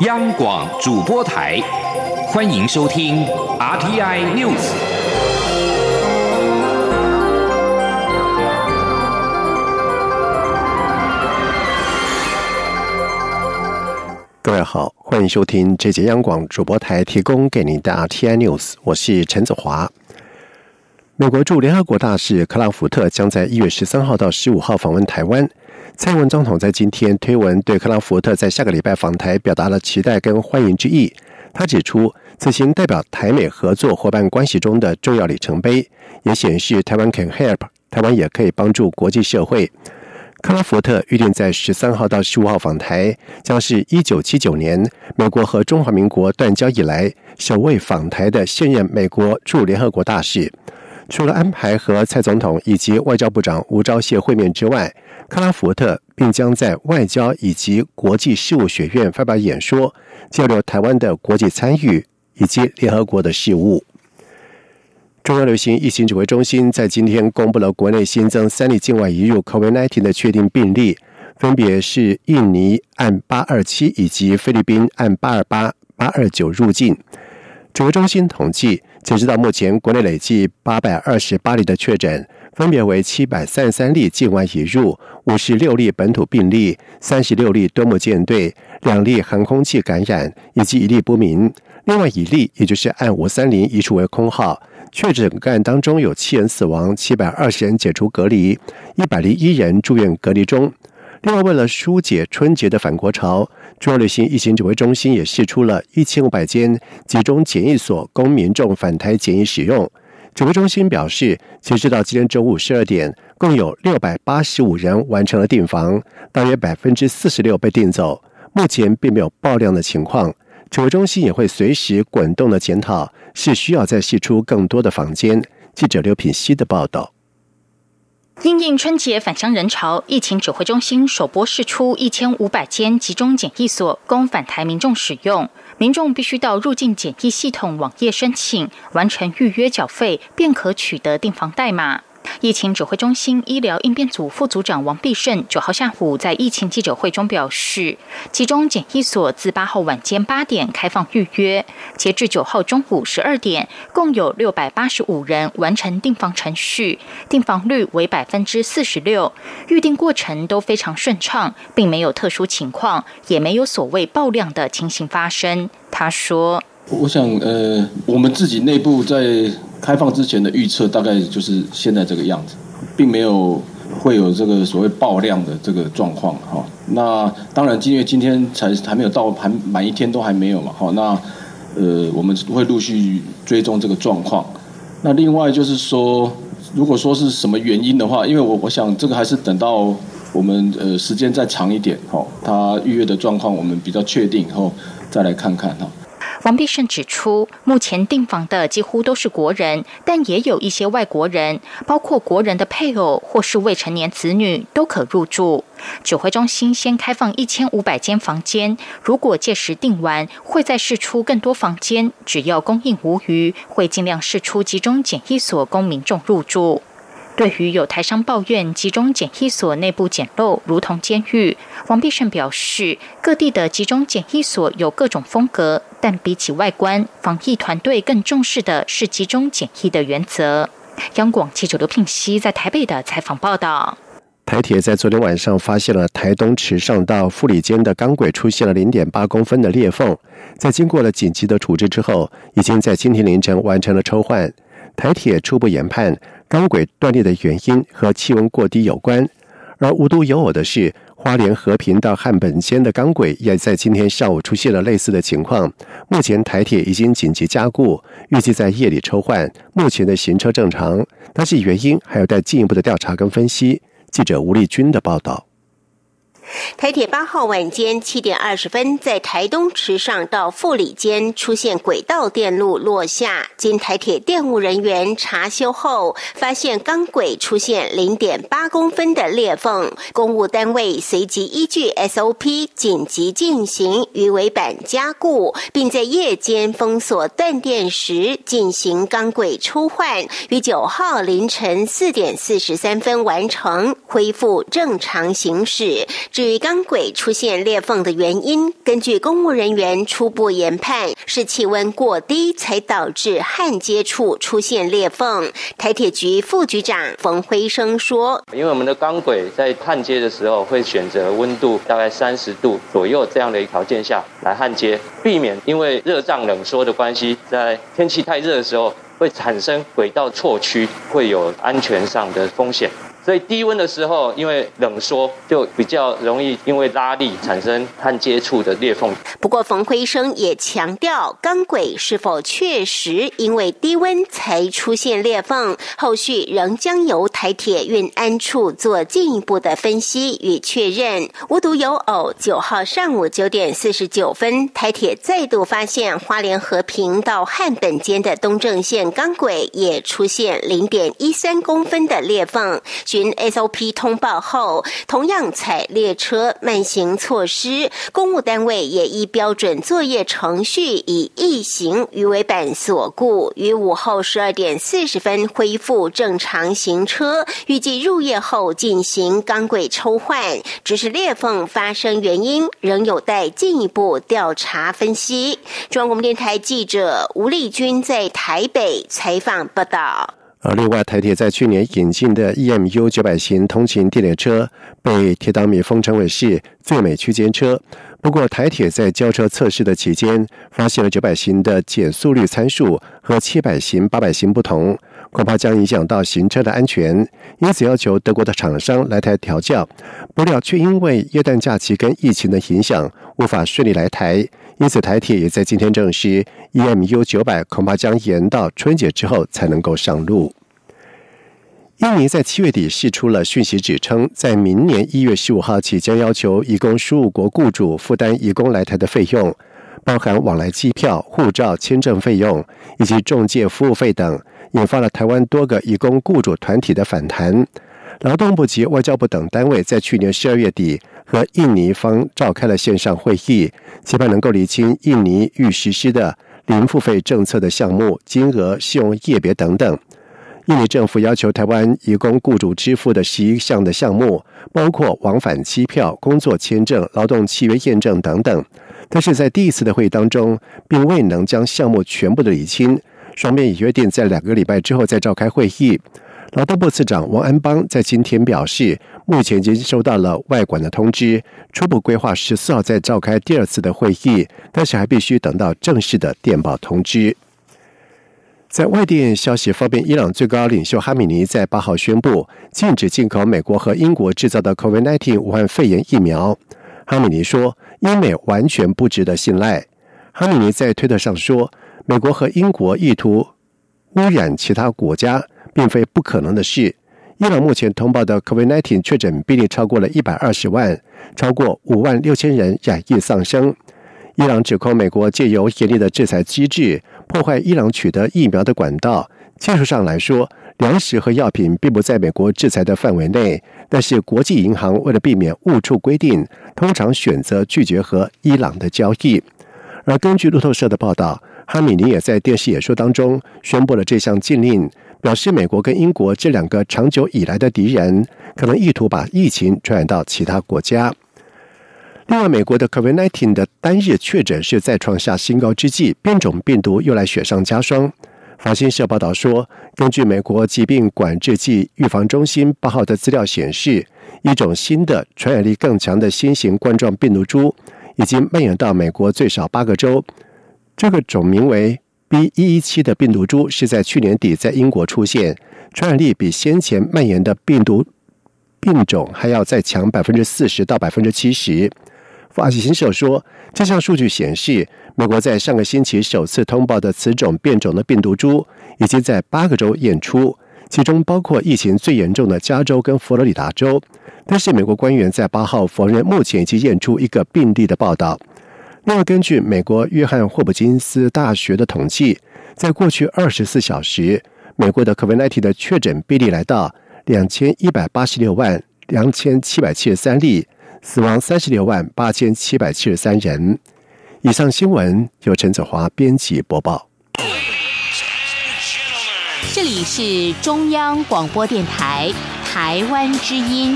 央广主播台，欢迎收听 RTI News。各位好，欢迎收听这节央广主播台提供给您的 RTI News，我是陈子华。美国驻联合国大使克拉福特将在一月十三号到十五号访问台湾。蔡英文总统在今天推文对克拉福特在下个礼拜访台表达了期待跟欢迎之意。他指出，此行代表台美合作伙伴关系中的重要里程碑，也显示台湾 can help，台湾也可以帮助国际社会。克拉福特预定在十三号到十五号访台，将是一九七九年美国和中华民国断交以来首位访台的现任美国驻联合国大使。除了安排和蔡总统以及外交部长吴钊燮会面之外，克拉福特并将在外交以及国际事务学院发表演说，交流台湾的国际参与以及联合国的事务。中央流行疫情指挥中心在今天公布了国内新增三例境外移入 COVID-19 的确定病例，分别是印尼按八二七以及菲律宾按八二八、八二九入境。指挥中心统计。截止到目前，国内累计八百二十八例的确诊，分别为七百三十三例境外引入，五十六例本土病例，三十六例多目舰队，两例航空器感染，以及一例不明。另外一例，也就是按五三零移除为空号。确诊个案当中有七人死亡，七百二十人解除隔离，一百零一人住院隔离中。另外，为了疏解春节的返国潮。中央流行疫情指挥中心也释出了一千五百间集中检疫所供民众返台检疫使用。指挥中心表示，截止到今天中午十二点，共有六百八十五人完成了订房，大约百分之四十六被订走。目前并没有爆量的情况。指挥中心也会随时滚动的检讨，是需要再释出更多的房间。记者刘品希的报道。因应春节返乡人潮，疫情指挥中心首波试出一千五百间集中检疫所供返台民众使用。民众必须到入境检疫系统网页申请，完成预约缴费，便可取得订房代码。疫情指挥中心医疗应变组副组长王必胜九号下午在疫情记者会中表示，其中检疫所自八号晚间八点开放预约，截至九号中午十二点，共有六百八十五人完成订房程序，订房率为百分之四十六，预订过程都非常顺畅，并没有特殊情况，也没有所谓爆量的情形发生。他说。我想，呃，我们自己内部在开放之前的预测，大概就是现在这个样子，并没有会有这个所谓爆量的这个状况，哈。那当然，因为今天才还没有到，还满一天都还没有嘛，哈。那呃，我们会陆续追踪这个状况。那另外就是说，如果说是什么原因的话，因为我我想这个还是等到我们呃时间再长一点，哈，他预约的状况我们比较确定以后，再来看看哈。王必胜指出，目前订房的几乎都是国人，但也有一些外国人，包括国人的配偶或是未成年子女都可入住。指挥中心先开放一千五百间房间，如果届时订完，会再试出更多房间。只要供应无余，会尽量试出集中检疫所供民众入住。对于有台商抱怨集中检疫所内部简陋，如同监狱，王必胜表示，各地的集中检疫所有各种风格，但比起外观，防疫团队更重视的是集中检疫的原则。央广记者刘聘熙在台北的采访报道：台铁在昨天晚上发现了台东池上到富里间的钢轨出现了零点八公分的裂缝，在经过了紧急的处置之后，已经在今天凌晨完成了抽换。台铁初步研判。钢轨断裂的原因和气温过低有关，而无独有偶的是，花莲和平到汉本间的钢轨也在今天上午出现了类似的情况。目前台铁已经紧急加固，预计在夜里抽换。目前的行车正常，但是原因还有待进一步的调查跟分析。记者吴立军的报道。台铁八号晚间七点二十分，在台东池上到富里间出现轨道电路落下，经台铁电务人员查修后，发现钢轨出现零点八公分的裂缝，公务单位随即依据 SOP 紧急进行鱼尾板加固，并在夜间封锁断电时进行钢轨抽换，于九号凌晨四点四十三分完成，恢复正常行驶。至于钢轨出现裂缝的原因，根据公务人员初步研判，是气温过低才导致焊接处出现裂缝。台铁局副局长冯辉生说：“因为我们的钢轨在焊接的时候，会选择温度大概三十度左右这样的一条件下来焊接，避免因为热胀冷缩的关系，在天气太热的时候会产生轨道错区，会有安全上的风险。”所以低温的时候，因为冷缩，就比较容易因为拉力产生焊接处的裂缝。不过，冯辉生也强调，钢轨是否确实因为低温才出现裂缝，后续仍将由台铁运安处做进一步的分析与确认。无独有偶，九号上午九点四十九分，台铁再度发现花莲和平到汉本间的东正线钢轨也出现零点一三公分的裂缝。循 SOP 通报后，同样采列车慢行措施，公务单位也依标准作业程序，以异行鱼尾板锁固，于午后十二点四十分恢复正常行车，预计入夜后进行钢轨抽换。只是裂缝发生原因仍有待进一步调查分析。中央广播电台记者吴丽君在台北采访报道。而另外，台铁在去年引进的 EMU 九百型通勤电列车，被铁道迷封称为是最美区间车。不过，台铁在交车测试的期间，发现了九百型的减速率参数和七百型、八百型不同，恐怕将影响到行车的安全，因此要求德国的厂商来台调教。不料却因为耶诞假期跟疫情的影响，无法顺利来台。因此，台铁也在今天证实，EMU 九百恐怕将延到春节之后才能够上路。印尼在七月底释出了讯息，指称在明年一月十五号起将要求移工输入国雇主负担移工来台的费用，包含往来机票、护照、签证费用以及中介服务费等，引发了台湾多个移工雇主团体的反弹。劳动部及外交部等单位在去年十二月底和印尼方召开了线上会议，期盼能够厘清印尼欲实施的零付费政策的项目金额、信用业别等等。印尼政府要求台湾移工雇主支付的十一项的项目，包括往返机票、工作签证、劳动契约验证等等。但是在第一次的会议当中，并未能将项目全部的理清。双边已约定在两个礼拜之后再召开会议。劳动部次长王安邦在今天表示，目前已经收到了外管的通知，初步规划十四号再召开第二次的会议，但是还必须等到正式的电报通知。在外电消息方面，伊朗最高领袖哈米尼在八号宣布禁止进口美国和英国制造的 COVID-19 武汉肺炎疫苗。哈米尼说，英美完全不值得信赖。哈米尼在推特上说，美国和英国意图污染其他国家，并非不可能的事。伊朗目前通报的 COVID-19 确诊病例超过了一百二十万，超过五万六千人染疫丧生。伊朗指控美国借由严厉的制裁机制。破坏伊朗取得疫苗的管道。技术上来说，粮食和药品并不在美国制裁的范围内。但是，国际银行为了避免误触规定，通常选择拒绝和伊朗的交易。而根据路透社的报道，哈米尼也在电视演说当中宣布了这项禁令，表示美国跟英国这两个长久以来的敌人，可能意图把疫情传染到其他国家。另外，美国的 COVID-19 的单日确诊是再创下新高之际，变种病毒又来雪上加霜。法新社报道说，根据美国疾病管制剂预防中心八号的资料显示，一种新的传染力更强的新型冠状病毒株已经蔓延到美国最少八个州。这个种名为 B. 一一七的病毒株是在去年底在英国出现，传染力比先前蔓延的病毒病种还要再强百分之四十到百分之七十。法新社说，这项数据显示，美国在上个星期首次通报的此种变种的病毒株，已经在八个州验出，其中包括疫情最严重的加州跟佛罗里达州。但是，美国官员在八号否认目前已经验出一个病例的报道。另外，根据美国约翰霍普金斯大学的统计，在过去二十四小时，美国的 COVID-19 的确诊病例来到两千一百八十六万两千七百七十三例。死亡三十六万八千七百七十三人。以上新闻由陈子华编辑播报。这里是中央广播电台台湾之音。